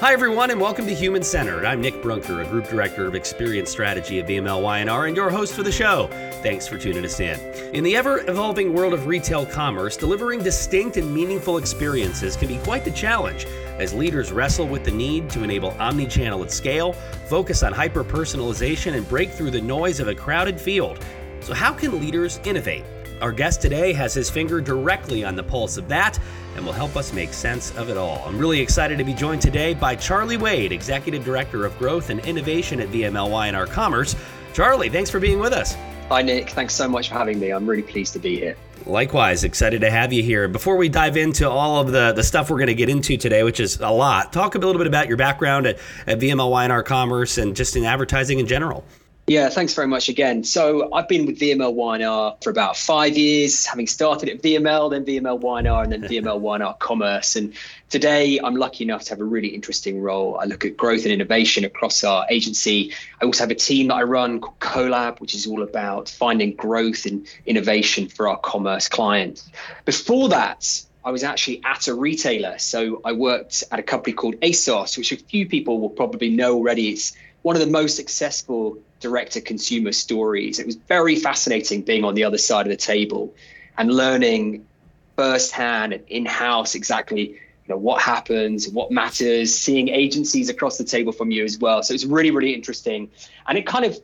Hi, everyone, and welcome to Human Centered. I'm Nick Brunker, a Group Director of Experience Strategy at VML Y&R, and your host for the show. Thanks for tuning us in. In the ever evolving world of retail commerce, delivering distinct and meaningful experiences can be quite the challenge as leaders wrestle with the need to enable omni channel at scale, focus on hyper personalization, and break through the noise of a crowded field. So, how can leaders innovate? Our guest today has his finger directly on the pulse of that and will help us make sense of it all. I'm really excited to be joined today by Charlie Wade, Executive Director of Growth and Innovation at VML Y&R Commerce. Charlie, thanks for being with us. Hi, Nick. Thanks so much for having me. I'm really pleased to be here. Likewise, excited to have you here. Before we dive into all of the, the stuff we're going to get into today, which is a lot, talk a little bit about your background at, at VML Y&R Commerce and just in advertising in general. Yeah, thanks very much again. So I've been with VML Y&R for about five years, having started at VML, then VML Y&R, then VML Y&R Commerce. And today I'm lucky enough to have a really interesting role. I look at growth and innovation across our agency. I also have a team that I run called CoLab, which is all about finding growth and innovation for our commerce clients. Before that, I was actually at a retailer. So I worked at a company called ASOS, which a few people will probably know already. It's one of the most successful direct to consumer stories. It was very fascinating being on the other side of the table and learning firsthand and in house exactly you know what happens, what matters, seeing agencies across the table from you as well. So it's really really interesting, and it kind of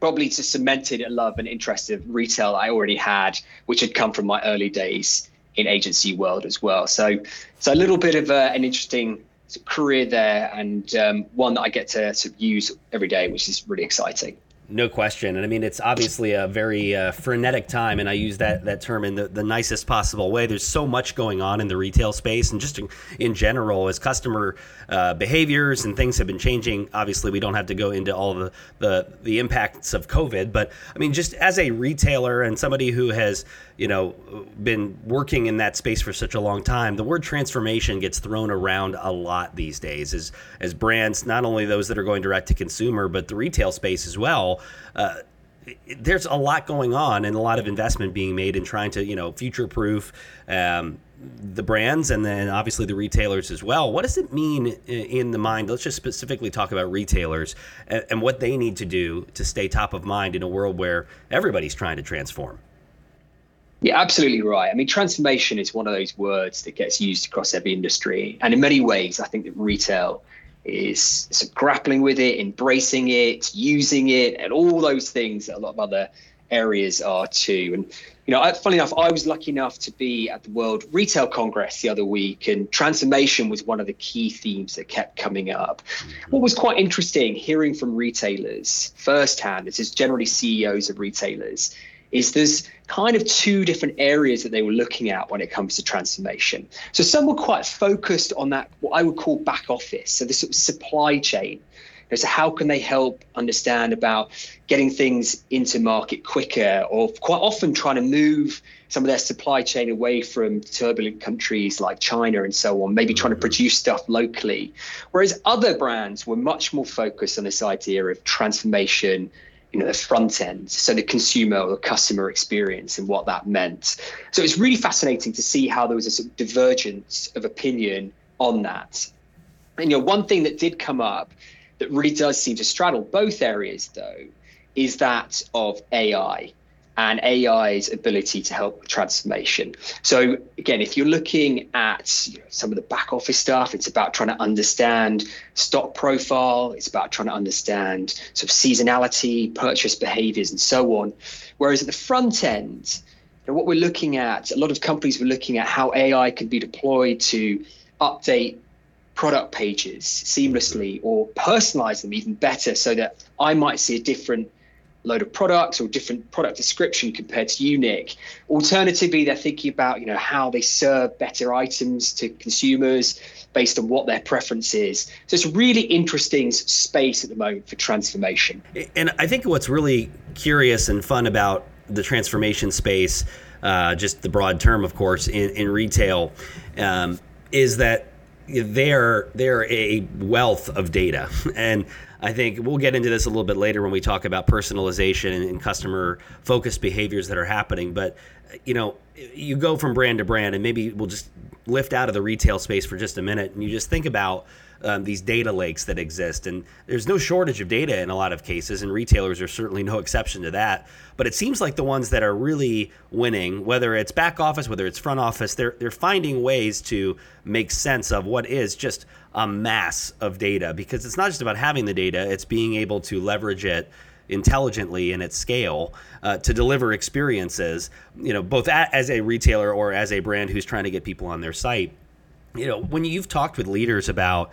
probably just cemented a love and interest of retail I already had, which had come from my early days in agency world as well. So so a little bit of a, an interesting career there and um, one that I get to sort of use every day, which is really exciting. No question. And I mean, it's obviously a very uh, frenetic time, and I use that, that term in the, the nicest possible way. There's so much going on in the retail space and just in, in general as customer uh, behaviors and things have been changing. Obviously, we don't have to go into all the, the, the impacts of COVID, but I mean, just as a retailer and somebody who has, you know, been working in that space for such a long time, the word transformation gets thrown around a lot these days as, as brands, not only those that are going direct to consumer, but the retail space as well. Uh, there's a lot going on and a lot of investment being made in trying to, you know, future proof um, the brands and then obviously the retailers as well. What does it mean in the mind? Let's just specifically talk about retailers and, and what they need to do to stay top of mind in a world where everybody's trying to transform. Yeah, absolutely right. I mean, transformation is one of those words that gets used across every industry. And in many ways, I think that retail is sort of grappling with it, embracing it, using it, and all those things that a lot of other areas are too. And you know, funny enough, I was lucky enough to be at the World Retail Congress the other week, and transformation was one of the key themes that kept coming up. What was quite interesting hearing from retailers firsthand, this is generally CEOs of retailers, is there's kind of two different areas that they were looking at when it comes to transformation. So some were quite focused on that, what I would call back office, so the sort of supply chain. So how can they help understand about getting things into market quicker, or quite often trying to move some of their supply chain away from turbulent countries like China and so on, maybe trying to produce stuff locally. Whereas other brands were much more focused on this idea of transformation you know the front end so the consumer or the customer experience and what that meant. So it's really fascinating to see how there was a sort of divergence of opinion on that. And you know one thing that did come up that really does seem to straddle both areas though is that of ai and AI's ability to help with transformation. So again, if you're looking at you know, some of the back office stuff, it's about trying to understand stock profile, it's about trying to understand sort of seasonality, purchase behaviors, and so on. Whereas at the front end, you know, what we're looking at, a lot of companies were looking at how AI could be deployed to update product pages seamlessly or personalize them even better so that I might see a different load of products or different product description compared to you Nick. Alternatively, they're thinking about you know how they serve better items to consumers based on what their preference is. So it's a really interesting space at the moment for transformation. And I think what's really curious and fun about the transformation space, uh, just the broad term, of course, in, in retail, um, is that they're they're a wealth of data and I think we'll get into this a little bit later when we talk about personalization and, customer focused behaviors that are happening. But you know, you go from brand to brand, and maybe we'll just lift out of the retail space for just a minute and you just think about um, these data lakes that exist. And there's no shortage of data in a lot of cases, and retailers are certainly no exception to that. But it seems like the ones that are really winning, whether it's back office, whether it's front office, they're, they're finding ways to make sense of what is just a mass of data because it's not just about having the data, it's being able to leverage it intelligently and at scale uh, to deliver experiences you know both as a retailer or as a brand who's trying to get people on their site you know when you've talked with leaders about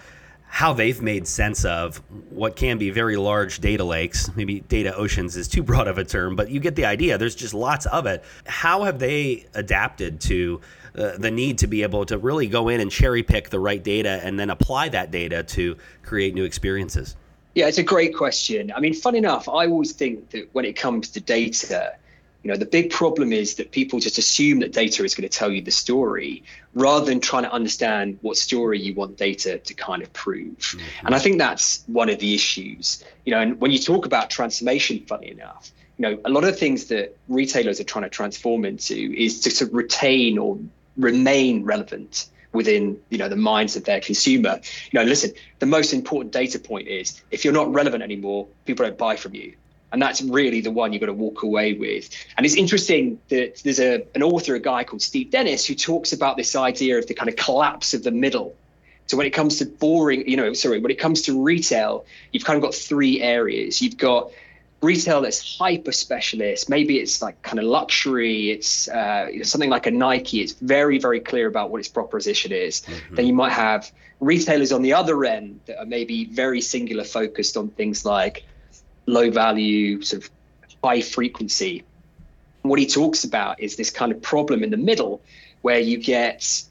how they've made sense of what can be very large data lakes. Maybe data oceans is too broad of a term, but you get the idea. There's just lots of it. How have they adapted to uh, the need to be able to really go in and cherry pick the right data and then apply that data to create new experiences? Yeah, it's a great question. I mean, fun enough, I always think that when it comes to data, you know, the big problem is that people just assume that data is going to tell you the story rather than trying to understand what story you want data to kind of prove. Mm-hmm. And I think that's one of the issues. You know, and when you talk about transformation, funny enough, you know, a lot of things that retailers are trying to transform into is to sort of retain or remain relevant within you know the minds of their consumer you know listen the most important data point is if you're not relevant anymore people don't buy from you and that's really the one you've got to walk away with. And it's interesting that there's a, an author, a guy called Steve Dennis, who talks about this idea of the kind of collapse of the middle. So when it comes to boring, you know, sorry, when it comes to retail, you've kind of got three areas. You've got retail that's hyper specialist. Maybe it's like kind of luxury. It's uh, something like a Nike. It's very, very clear about what its proposition is. Mm-hmm. Then you might have retailers on the other end that are maybe very singular focused on things like low value, sort of high frequency. What he talks about is this kind of problem in the middle where you get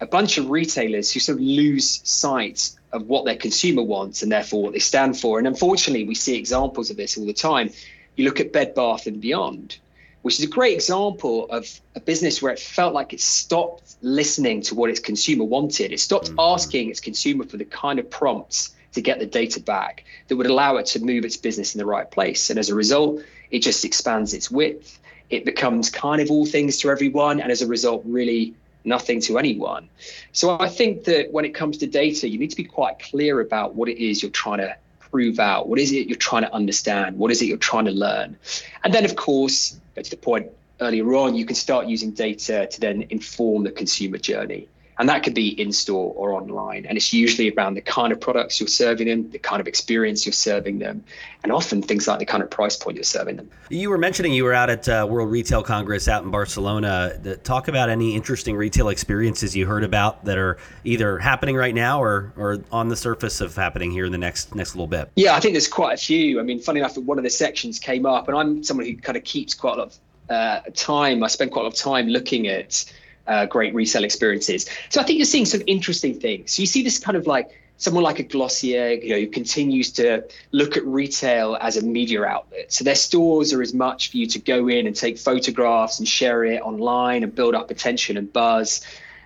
a bunch of retailers who sort of lose sight of what their consumer wants and therefore what they stand for. And unfortunately, we see examples of this all the time. You look at Bed Bath and Beyond, which is a great example of a business where it felt like it stopped listening to what its consumer wanted. It stopped mm-hmm. asking its consumer for the kind of prompts to get the data back that would allow it to move its business in the right place. And as a result, it just expands its width. It becomes kind of all things to everyone. And as a result, really nothing to anyone. So I think that when it comes to data, you need to be quite clear about what it is you're trying to prove out. What is it you're trying to understand? What is it you're trying to learn? And then, of course, to the point earlier on, you can start using data to then inform the consumer journey. And that could be in store or online. And it's usually around the kind of products you're serving them, the kind of experience you're serving them, and often things like the kind of price point you're serving them. You were mentioning you were out at uh, World Retail Congress out in Barcelona. Talk about any interesting retail experiences you heard about that are either happening right now or, or on the surface of happening here in the next next little bit. Yeah, I think there's quite a few. I mean, funny enough, one of the sections came up, and I'm someone who kind of keeps quite a lot of uh, time. I spend quite a lot of time looking at uh, great resale experiences. So I think you're seeing some interesting things. You see this kind of like someone like a Glossier, you know, who continues to look at retail as a media outlet. So their stores are as much for you to go in and take photographs and share it online and build up attention and buzz.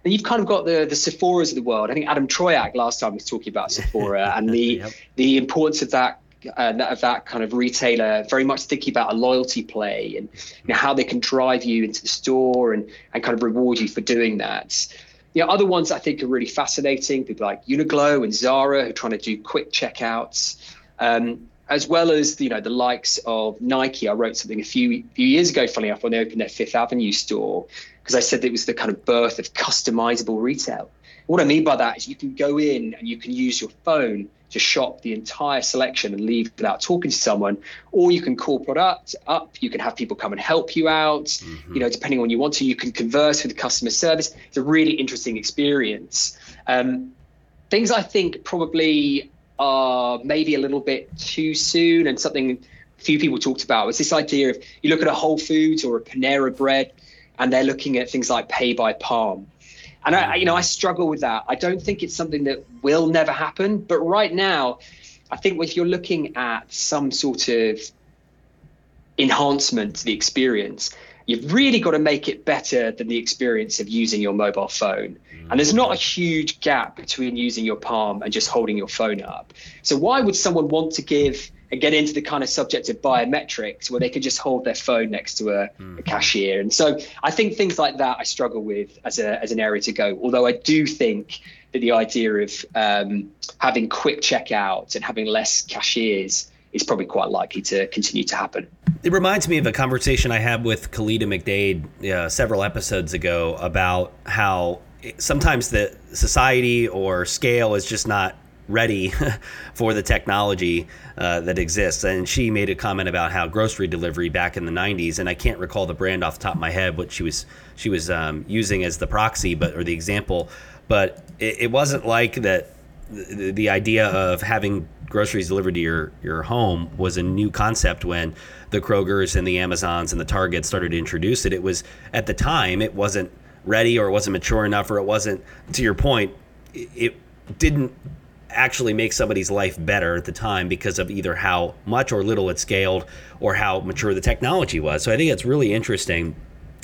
And you've kind of got the the Sephora's of the world. I think Adam Troyak last time was talking about Sephora and the yep. the importance of that uh, of that kind of retailer very much thinking about a loyalty play and you know, how they can drive you into the store and, and kind of reward you for doing that. You know, other ones I think are really fascinating, people like Uniqlo and Zara who are trying to do quick checkouts, um, as well as you know the likes of Nike. I wrote something a few few years ago, funny enough, when they opened their Fifth Avenue store, because I said it was the kind of birth of customizable retail. What I mean by that is you can go in and you can use your phone to shop the entire selection and leave without talking to someone, or you can call product up. You can have people come and help you out. Mm-hmm. You know, depending on what you want to, you can converse with the customer service. It's a really interesting experience. Um, things I think probably are maybe a little bit too soon, and something few people talked about was this idea of you look at a Whole Foods or a Panera Bread, and they're looking at things like pay by palm and mm. I, you know, I struggle with that. I don't think it's something that will never happen. But right now, I think if you're looking at some sort of enhancement to the experience, you've really got to make it better than the experience of using your mobile phone. And there's not a mm. huge gap between using your palm and just holding your phone up. So why would someone want to give and get into the kind of subject of biometrics where they could just hold their phone next to a, mm. a, cashier. And so I think things like that I struggle with as a as an area to go. Although I do think that the idea of um, having quick checkouts and having less cashiers is probably quite likely to continue to happen. It reminds me of a conversation I had with Khalida McDade uh, several episodes ago about how sometimes the society or scale is just not ready for the technology uh, that exists. And she made a comment about how grocery delivery back in the 90s, and I can't recall the brand off the top of my head what she was she was um, using as the proxy, but or the example. But it, it wasn't like that. The, the idea of having groceries delivered to your your home was a new concept when the Krogers and the Amazons and the Targets started to introduce it. It was at the time it wasn't ready or it wasn't mature enough or it wasn't to your point it didn't actually make somebody's life better at the time because of either how much or little it scaled or how mature the technology was. So I think it's really interesting.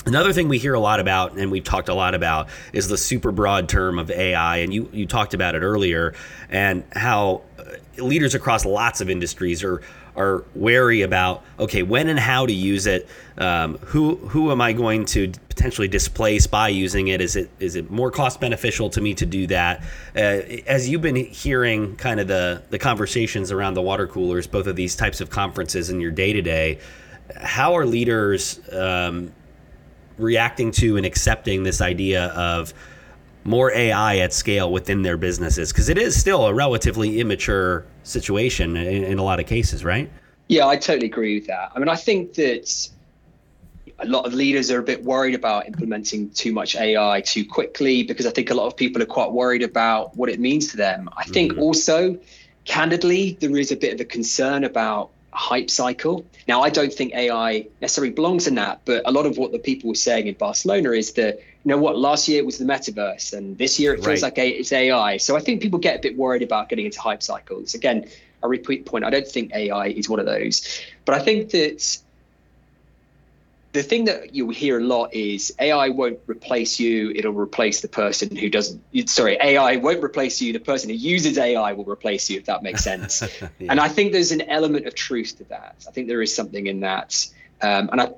Another thing we hear a lot about, and we've talked a lot about, is the super broad term of AI. And you, you talked about it earlier, and how uh, leaders across lots of industries are are wary about okay when and how to use it um, who who am I going to potentially displace by using it? Is it is it more cost beneficial to me to do that? Uh, as you've been hearing kind of the the conversations around the water coolers both of these types of conferences in your day to day how are leaders um, reacting to and accepting this idea of more AI at scale within their businesses because it is still a relatively immature situation in, in, a lot of cases, right? Yeah, I totally agree with that. I mean, I think that a lot of leaders are a bit worried about implementing too much AI too quickly because I think a lot of people are quite worried about what it means to them. I think mm-hmm. also, candidly, there is a bit of a concern about hype cycle. Now, I don't think AI necessarily belongs in that, but a lot of what the people were saying in Barcelona is that, you know what, last year it was the metaverse, and this year it feels right. like it's AI. So I think people get a bit worried about getting into hype cycles. Again, a repeat point, I don't think AI is one of those. But I think that the thing that you hear a lot is AI won't replace you; it'll replace the person who doesn't. Sorry, AI won't replace you. The person who uses AI will replace you, if that makes sense. yeah. And I think there's an element of truth to that. I think there is something in that, um, and I.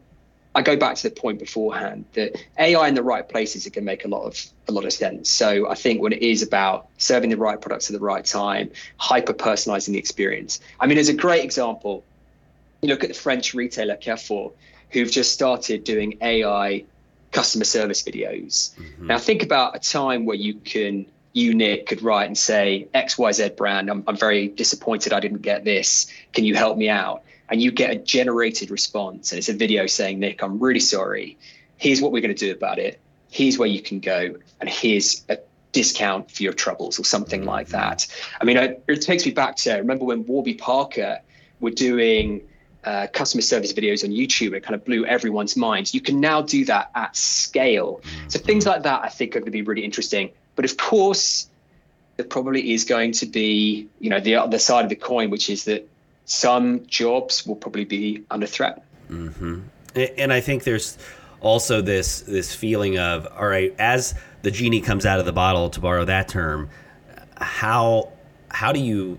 I go back to the point beforehand that AI in the right places it can make a lot of a lot of sense. So I think when it is about serving the right products at the right time, hyper personalizing the experience. I mean, as a great example, you look at the French retailer Carrefour who've just started doing AI customer service videos. Mm-hmm. Now think about a time where you can you Nick could write and say XYZ brand, I'm, I'm very disappointed I didn't get this. Can you help me out? And you get a generated response and it's a video saying, Nick, I'm really sorry. Here's what we're going to do about it. Here's where you can go. And here's a discount for your troubles or something mm-hmm. like that. I mean, it, it takes me back to remember when Warby Parker were doing uh, customer service videos on YouTube. It kind of blew everyone's minds. You can now do that at scale. So things like that, I think, are going to be really interesting. But of course, there probably is going to be, you know, the other side of the coin, which is that some jobs will probably be under threat. Mm-hmm. And I think there's also this this feeling of, all right, as the genie comes out of the bottle, to borrow that term, how how do you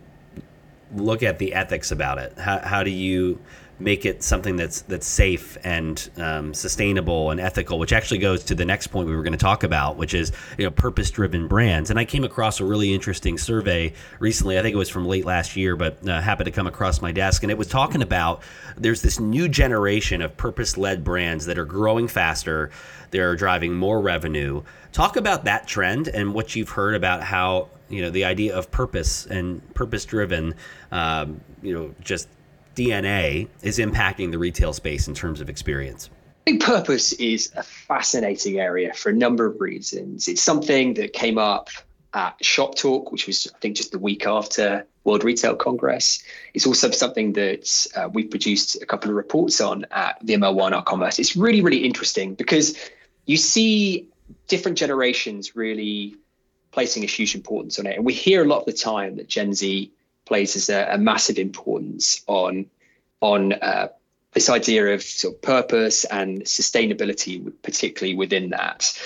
look at the ethics about it? How, how do you make it something that's that's safe and um, sustainable and ethical, which actually goes to the next point we were going to talk about, which is you know purpose-driven brands. And I came across a really interesting survey recently. I think it was from late last year, but uh, happened to come across my desk, and it was talking about there's this new generation of purpose-led brands that are growing faster. They're driving more revenue. Talk about that trend and what you've heard about how you know the idea of purpose and purpose-driven. Um, you know, just DNA is impacting the retail space in terms of experience? I think purpose is a fascinating area for a number of reasons. It's something that came up at Shoptalk, which was, I think, just the week after World Retail Congress. It's also something that uh, we've produced a couple of reports on at VML Y&R Commerce. It's really, really interesting because you see different generations really placing a huge importance on it. And we hear a lot of the time that Gen Z places a, a massive importance on on uh, this idea of sort of purpose and sustainability, particularly within that.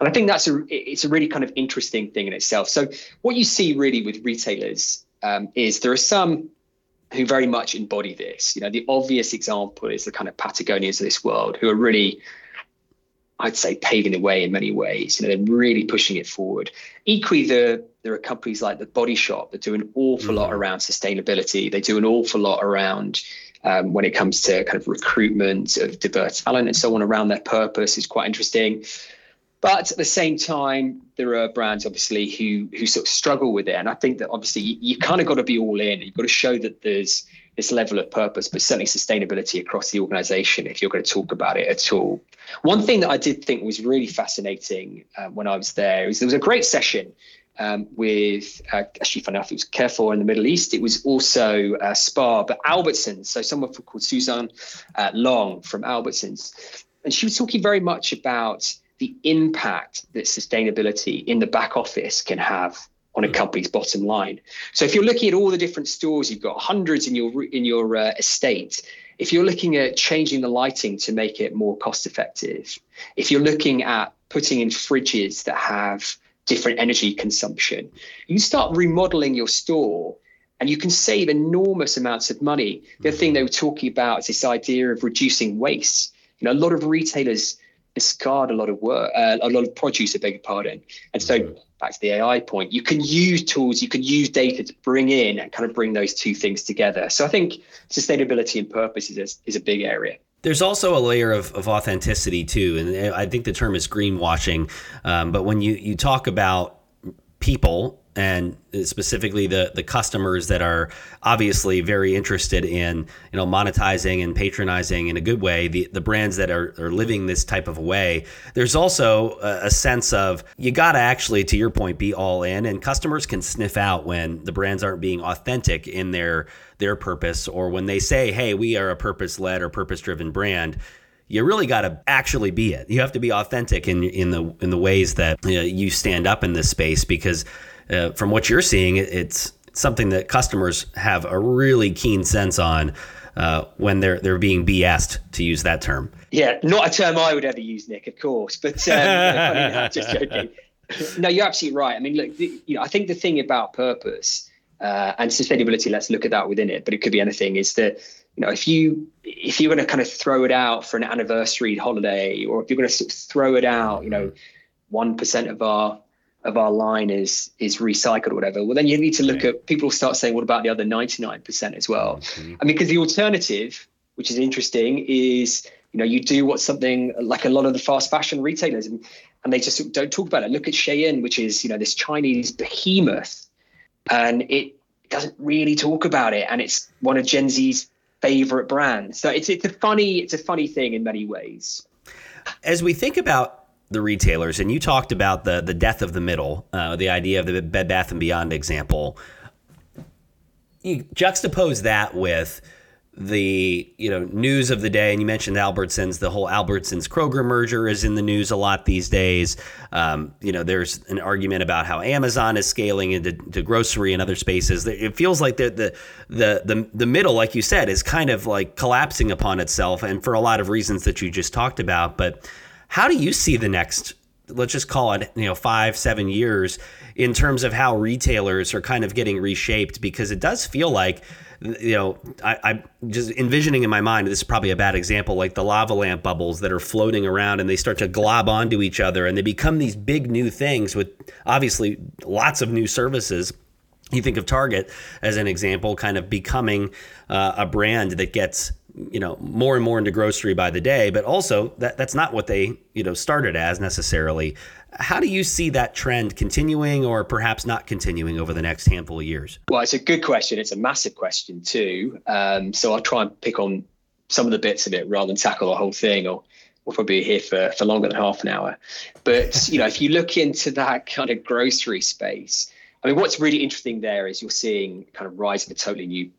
And I think that's a it's a really kind of interesting thing in itself. So what you see really with retailers um, is there are some who very much embody this. You know, the obvious example is the kind of Patagonias of this world who are really, I'd say, paving the way in many ways. You know, they're really pushing it forward. Equally, the, there are companies like the Body Shop that do an awful mm-hmm. lot around sustainability. They do an awful lot around um, when it comes to kind of recruitment of diverse talent and so on around their purpose is quite interesting. But at the same time, there are brands obviously who who sort of struggle with it, and I think that obviously you, you kind of got to be all in. You've got to show that there's this level of purpose, but certainly sustainability across the organization if you're going to talk about it at all. One thing that I did think was really fascinating uh, when I was there is there was a great session um, with uh, actually, funny enough, it was Carrefour in the Middle East. It was also uh, Spar, but Albertsons. So someone called Suzanne uh, Long from Albertsons, and she was talking very much about the impact that sustainability in the back office can have on a company's bottom line. So if you're looking at all the different stores, you've got hundreds in your in your uh, estate. If you're looking at changing the lighting to make it more cost effective, if you're looking at putting in fridges that have different energy consumption, you start remodeling your store and you can save enormous amounts of money. The other thing they were talking about is this idea of reducing waste. You know, a lot of retailers discard a lot of work, uh, a lot of produce, I beg your pardon. And so mm-hmm. back to the AI point, you can use tools, you can use data to bring in and kind of bring those two things together. So I think sustainability and purpose is a, is a big area. There's also a layer of, of authenticity too, and I think the term is greenwashing. Um, but when you, you talk about people and uh, specifically the the customers that are obviously very interested in you know monetizing and patronizing in a good way the the brands that are, are living this type of way there's also a, a sense of you got to actually to your point be all in and customers can sniff out when the brands aren't being authentic in their their purpose or when they say hey we are a purpose led or purpose driven brand you really got to actually be it. You have to be authentic in in the in the ways that you, know, you stand up in this space because uh, from what you're seeing, it's something that customers have a really keen sense on uh, when they're they're being BS'd to use that term. Yeah, not a term I would ever use, Nick, of course. But um, just joking. No, you're absolutely right. I mean, look, the, you know, I think the thing about purpose uh, and sustainability, let's look at that within it, but it could be anything. Is that you know if you if you're going to kind of throw it out for an anniversary holiday, or if you're going to throw it out, you know, one percent of our of our line is is recycled or whatever well then you need to look at people start saying what about the other 99% as well? Mm-hmm. i mean because the alternative which is interesting is you know you do what something like a lot of the fast fashion retailers and, and they just don't talk about it. Look at Shein which is you know this chinese behemoth and it doesn't really talk about it and it's one of gen z's favorite brands. So it's it's a funny it's a funny thing in many ways. As we think about the retailers, and you talked about the the death of the middle, uh, the idea of the Bed Bath and Beyond example. You juxtapose that with the you know news of the day, and you mentioned Albertsons. The whole Albertsons Kroger merger is in the news a lot these days. Um, you know, there's an argument about how Amazon is scaling into grocery and other spaces. It feels like the, the the the the middle, like you said, is kind of like collapsing upon itself, and for a lot of reasons that you just talked about. But how do you see the next, let's just call it, you know, five, seven years in terms of how retailers are kind of getting reshaped? Because it does feel like, you know, I, I'm just envisioning in my mind, this is probably a bad example, like the lava lamp bubbles that are floating around and they start to glob onto each other and they become these big new things with obviously lots of new services you think of Target as an example, kind of becoming uh, a brand that gets you know more and more into grocery by the day but also that that's not what they you know started as necessarily. How do you see that trend continuing or perhaps not continuing over the next handful of years? Well it's a good question. It's a massive question too. Um, so i'll try and pick on some of the bits of it rather than tackle the whole thing or we'll probably be here for, for longer than half an hour. But you know if you look into that kind of grocery space i mean what's really interesting there is you're seeing kind of rise of a totally new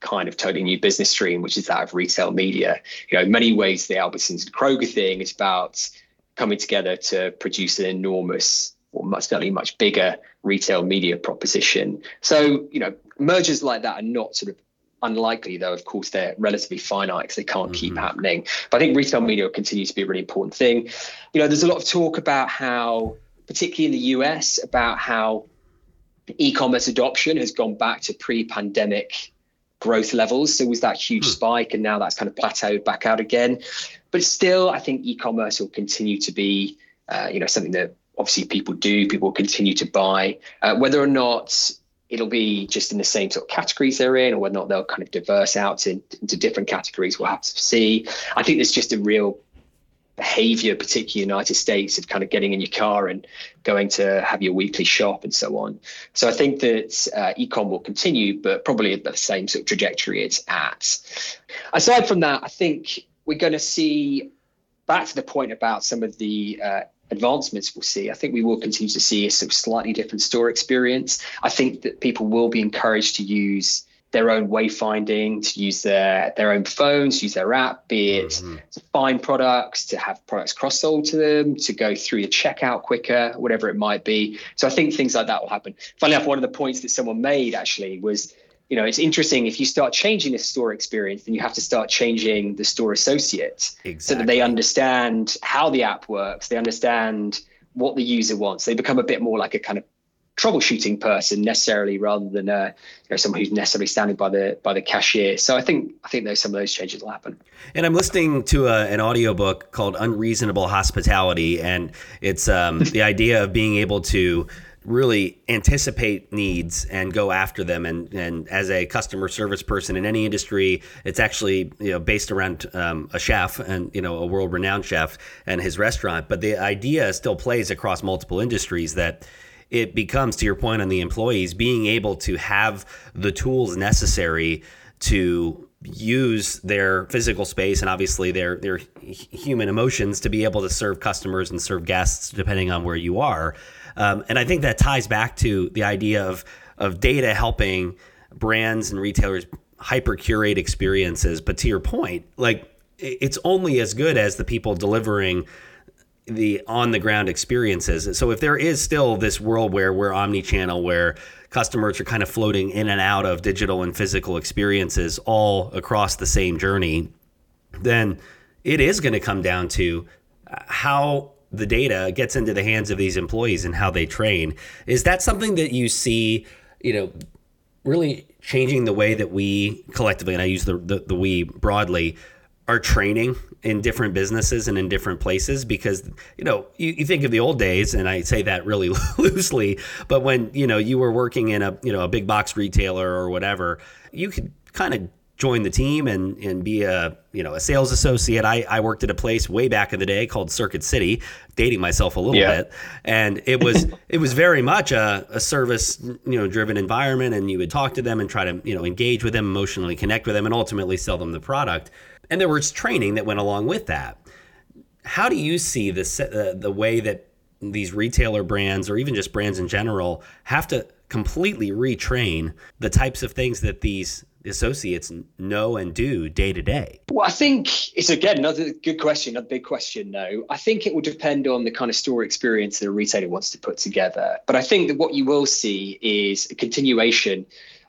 kind of totally new business stream, which is that of retail media. You know, in many ways, the Albertsons and Kroger thing is about coming together to produce an enormous or much certainly much bigger retail media proposition. So, you know, mergers like that are not sort of unlikely, though, of course, they're relatively finite because they can't mm-hmm. keep happening. But I think retail media will continue to be a really important thing. You know, there's a lot of talk about how, particularly in the US, about how e-commerce adoption has gone back to pre-pandemic growth levels. So was that huge hmm. spike, and now that's kind of plateaued back out again. But still, I think e-commerce will continue to be, uh, you know, something that obviously people do. People continue to buy. Uh, whether or not it'll be just in the same sort of categories they're in, or whether or not they'll kind of diverse out in, into different categories, we'll have to see. I think there's just a real behavior, particularly United States, of kind of getting in your car and going to have your weekly shop and so on. So I think that uh, ecom will continue, but probably at the same sort of trajectory it's at. Aside from that, I think we're going to see back to the point about some of the uh, advancements we'll see. I think we will continue to see a sort of slightly different store experience. I think that people will be encouraged to use their own wayfinding, to use their their own phones, use their app, be it mm-hmm. to find products, to have products cross sold to them, to go through the checkout quicker, whatever it might be. So I think things like that will happen. Finally, enough, one of the points that someone made actually was, you know, it's interesting if you start changing the store experience, then you have to start changing the store associates exactly. so that they understand how the app works, they understand what the user wants. They become a bit more like a kind of troubleshooting person necessarily rather than uh, you know someone who's necessarily standing by the by the cashier. So i think i think those some of those changes will happen. And i'm listening to a, an audiobook called unreasonable hospitality and it's um, the idea of being able to really anticipate needs and go after them. And and as a customer service person in any industry it's actually you know based around um, a chef and you know a world renowned chef and his restaurant. But the idea still plays across multiple industries that it becomes to your point on the employees being able to have the tools necessary to use their physical space and obviously their their human emotions to be able to serve customers and serve guests depending on where you are. Um, and I think that ties back to the idea of of data helping brands and retailers hyper curate experiences. But to your point, like it's only as good as the people delivering the on the ground experiences. So if there is still this world where we're omni-channel where customers are kind of floating in and out of digital and physical experiences all across the same journey, then it is going to come down to uh, how the data gets into the hands of these employees and how they train. Is that something that you see, you know, really changing the way that we collectively, and I use the, the, the we broadly, are training in different businesses and in different places because you know you, you, think of the old days and i say that really loosely but when you know you were working in a you know a big box retailer or whatever you could kind of join the team and and be a you know a sales associate i i worked at a place way back in the day called circuit city dating myself a little yeah. bit and it was it was very much a, a service you know driven environment and you would talk to them and try to you know engage with them emotionally connect with them and ultimately sell them the product and there was training that went along with that. How do you see the uh, the way that these retailer brands or even just brands in general have to completely retrain the types of things that these associates know and do day to day? Well, I think it's again another good question, a big question. No, I think it will depend on the kind of store experience that a retailer wants to put together. But I think that what you will see is a continuation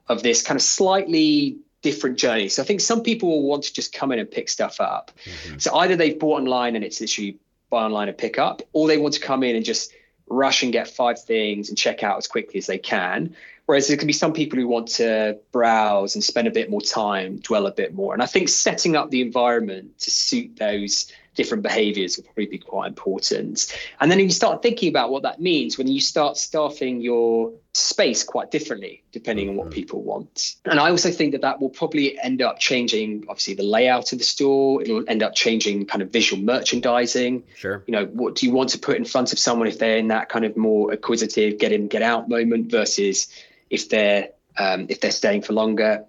of this kind of slightly different journeys. So I think some people will want to just come in and pick stuff up. Mm-hmm. So either they've bought online and it's literally buy online and pick up, or they want to come in and just rush and get five things and check out as quickly as they can. Whereas there can be some people who want to browse and spend a bit more time, dwell a bit more. And I think setting up the environment to suit those different behaviors will probably be quite important. And then you start thinking about what that means when you start staffing your space quite differently, depending on what mm-hmm. people want. And I also think that that will probably end up changing, obviously, the layout of the store. It'll end up changing kind of visual merchandising. Sure. You know, what do you want to put in front of someone if they're in that kind of more acquisitive, get in, get out moment versus if they're um, if they're staying for longer.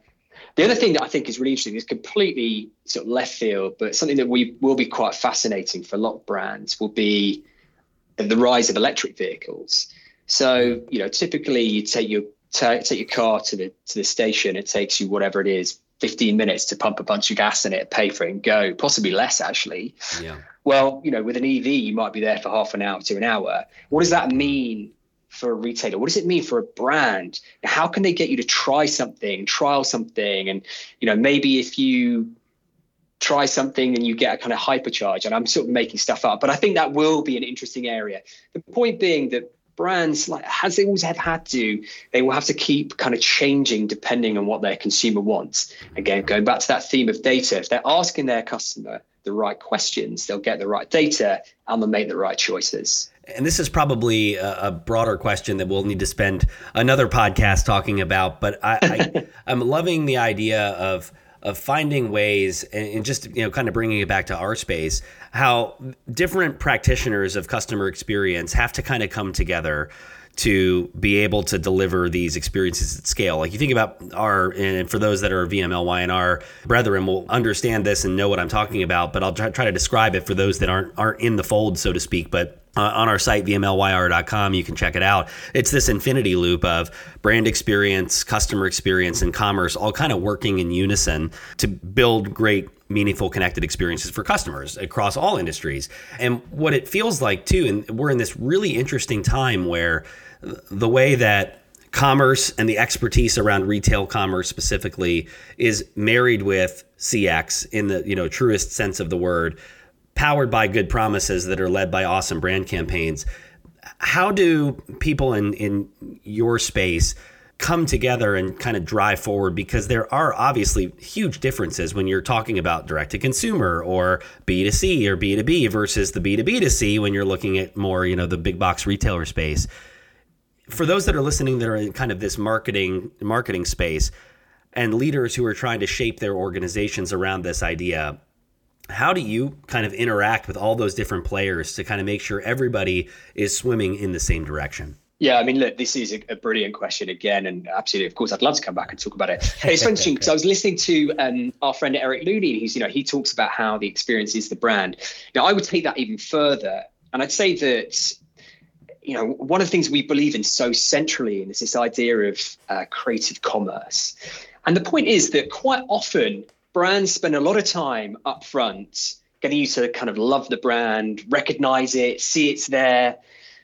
The other thing that I think is really interesting is completely sort of left field, but something that we will be quite fascinating for a lot of brands will be the rise of electric vehicles. So, you know, typically you take your take your car to the to the station. It takes you whatever it is, 15 minutes to pump a bunch of gas in it, pay for it, and go. Possibly less, actually. Yeah. Well, you know, with an EV, you might be there for half an hour to an hour. What does that mean for a retailer? What does it mean for a brand? How can they get you to try something, trial something? And, you know, maybe if you try something and you get a kind of hypercharge, and I'm sort of making stuff up, but I think that will be an interesting area. The point being that brands like as they always have had to they will have to keep kind of changing depending on what their consumer wants again going back to that theme of data if they're asking their customer the right questions they'll get the right data and they'll make the right choices and this is probably a, a, broader question that we'll need to spend another podcast talking about but I, I i'm loving the idea of of finding ways and just you know kind of bringing it back to our space how different practitioners of customer experience have to kind of come together to be able to deliver these experiences at scale. Like you think about our, and for those that are VML Y&R brethren will understand this and know what I'm talking about, but I'll try, to describe it for those that aren't aren't in the fold, so to speak. But uh, on our site, vmlyr.com. You can check it out. It's this infinity loop of brand experience, customer experience, and commerce all kind of working in unison to build great, meaningful, connected experiences for customers across all industries. And what it feels like, too, and we're in this really interesting time where the way that commerce and the expertise around retail commerce specifically is married with CX in the you know truest sense of the word powered by good promises that are led by awesome brand campaigns. How do people in, in your space come together and kind of drive forward? Because there are obviously huge differences when you're talking about direct to consumer or B2C or B2B versus the B2B to C when you're looking at more, you know, the big box retailer space. For those that are listening that are in kind of this marketing marketing space and leaders who are trying to shape their organizations around this idea, how do you kind of interact with all those different players to kind of make sure everybody is swimming in the same direction? Yeah, I mean, look, this is a, a, brilliant question again, and absolutely, of course, I'd love to come back and talk about it. It's interesting because I was listening to um, our friend Eric Looney, who's, you know, he talks about how the experience is the brand. Now, I would take that even further, and I'd say that, you know, one of the things we believe in so centrally is this idea of uh, creative commerce, and the point is that quite often brands spend a lot of time up front getting you to kind of love the brand, recognize it, see it's there.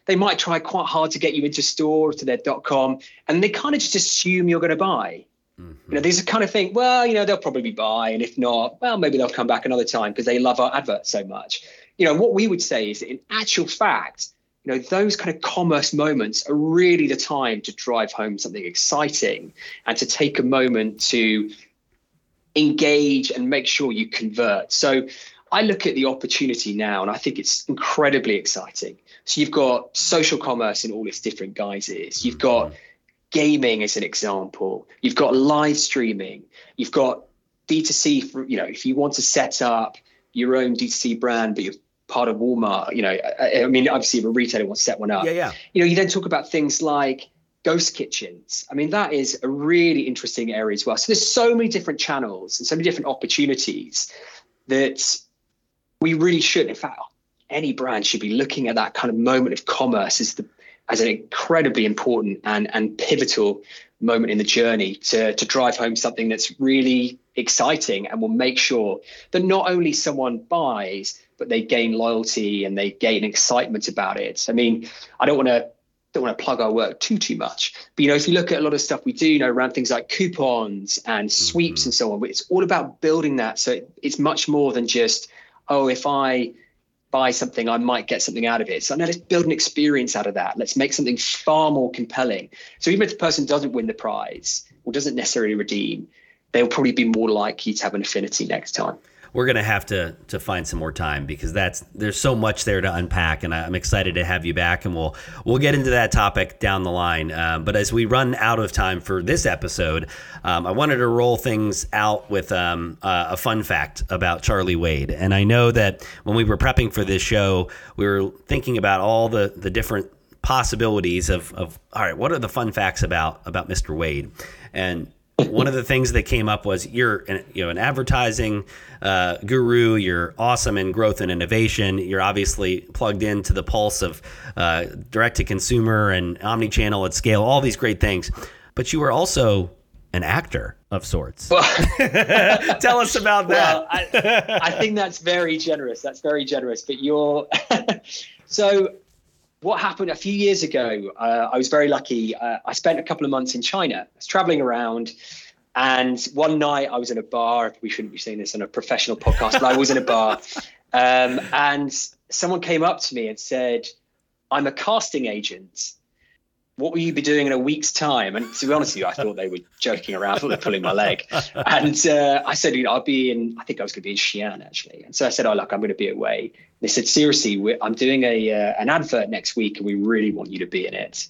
They might try quite hard to get you into store to their .com, and they kind of just assume you're going to buy. Mm-hmm. You know, there's a kind of thing. Well, you know, they'll probably buy, and if not, well, maybe they'll come back another time because they love our advert so much. You know, what we would say is, that in actual fact, you know, those kind of commerce moments are really the time to drive home something exciting and to take a moment to engage and make sure you convert. So I look at the opportunity now and I think it's incredibly exciting. So you've got social commerce in all its different guises. You've got mm-hmm. gaming as an example. You've got live streaming. You've got D2C for, you know, if you want to set up your own D2C brand, but you're part of Walmart, you know, I, I mean, obviously if a retailer wants to set one up. Yeah, yeah. You know, you then talk about things like ghost kitchens. I mean, that is a really interesting area as well. So there's so many different channels and so many different opportunities that we really should. In fact, any brand should be looking at that kind of moment of commerce as the as an incredibly important and and pivotal moment in the journey to to drive home something that's really exciting and will make sure that not only someone buys but they gain loyalty and they gain excitement about it. I mean, I don't want to don't want to plug our work too too much but you know if you look at a lot of stuff we do you know around things like coupons and sweeps mm-hmm. and so on it's all about building that so it, it's much more than just oh if i buy something i might get something out of it. So now let's build an experience out of that. Let's make something far more compelling. So even if the person doesn't win the prize or doesn't necessarily redeem they'll probably be more likely to have an affinity next time we're gonna have to to find some more time because that's there's so much there to unpack, and I'm excited to have you back, and we'll we'll get into that topic down the line. Um, but as we run out of time for this episode, um, I wanted to roll things out with um, uh, a fun fact about Charlie Wade, and I know that when we were prepping for this show, we were thinking about all the the different possibilities of, of all right, what are the fun facts about about Mr. Wade, and one of the things that came up was you're an, you know an advertising uh, guru. You're awesome in growth and innovation. You're obviously plugged into the pulse of uh, direct to consumer and omni-channel at scale. All these great things, but you are also an actor of sorts. Well, Tell us about that. Well, I, I think that's very generous. That's very generous. But you're so what happened a few years ago, uh, I was very lucky. Uh, I spent a couple of months in China. I was traveling around. And one night I was in a bar. We shouldn't be saying this on a professional podcast, but I was in a bar. Um, and someone came up to me and said, I'm a casting agent. What will you be doing in a week's time? And to be honest with you, I thought they were joking around, I thought they were pulling my leg. And uh, I said, you know, I'll be in, I think I was going to be in Xi'an actually. And so I said, oh, look, I'm going to be away. They said, seriously, I'm doing a uh, an advert next week and we really want you to be in it.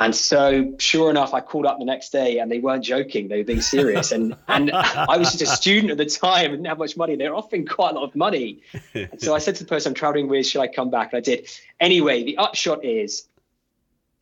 And so, sure enough, I called up the next day, and they weren't joking; they were being serious. And and I was just a student at the time, and didn't have much money. They're offering quite a lot of money. And so I said to the person I'm traveling with, "Should I come back?" And I did. Anyway, the upshot is,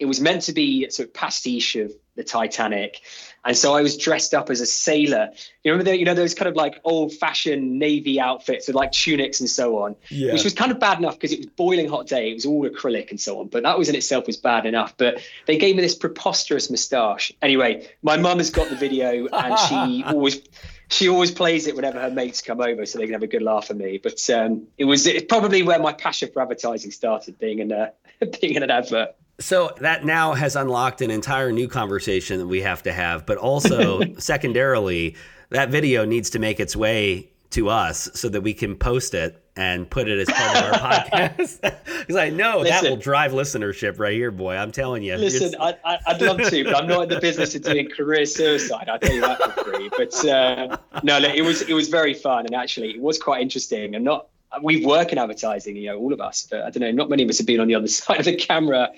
it was meant to be sort of pastiche of the Titanic. And so I was dressed up as a sailor. You remember the, you know those kind of like old fashioned navy outfits with like tunics and so on, yeah. which was kind of bad enough because it was boiling hot day. It was all acrylic and so on, but that was in itself was bad enough. But they gave me this preposterous moustache. Anyway, my mum has got the video and she always she always plays it whenever her mates come over so they can have a good laugh at me. But um, it was it, probably where my passion for advertising started, being in a being in an advert. So that now has unlocked an entire new conversation that we have to have, but also secondarily, that video needs to make its way to us so that we can post it and put it as part of our podcast. Because I know listen, that will drive listenership right here, boy. I'm telling you. Listen, I, would love to, but I'm not in the business of doing career suicide. I'll tell you that for free. But uh, no, look, it was it was very fun, and actually, it was quite interesting. And not we work in advertising, you know, all of us, but I don't know, not many of us have been on the other side of the camera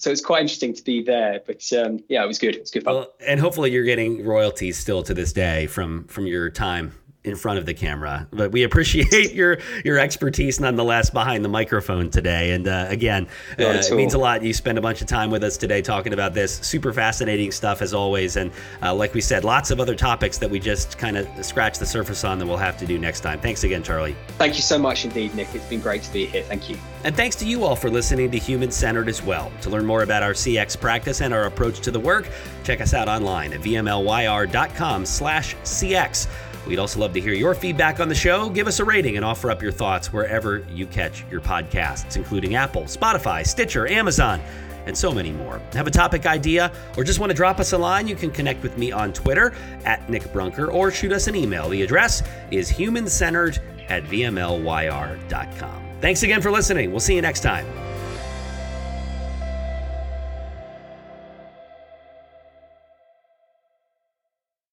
so it's quite interesting to be there. But um, yeah, it was good. It was good fun. Well, and hopefully you're getting royalties still to this day from from your time in front of the camera. But we appreciate your your expertise nonetheless behind the microphone today. And uh, again, uh, it means a lot. You spend a bunch of time with us today talking about this super fascinating stuff as always. And uh, like we said, lots of other topics that we just kind of scratch the surface on that we'll have to do next time. Thanks again, Charlie. Thank you so much indeed, Nick. It's been great to be here. Thank you. And thanks to you all for listening to Human Centered as well. To learn more about our CX practice and our approach to the work, check us out online at vmlyr.com slash CX. We'd also love to hear your feedback on the show. Give us a rating and offer up your thoughts wherever you catch your podcasts, including Apple, Spotify, Stitcher, Amazon, and so many more. Have a topic idea or just want to drop us a line? You can connect with me on Twitter at Nick Brunker or shoot us an email. The address is humancentered at vmlyr.com. Thanks again for listening. We'll see you next time.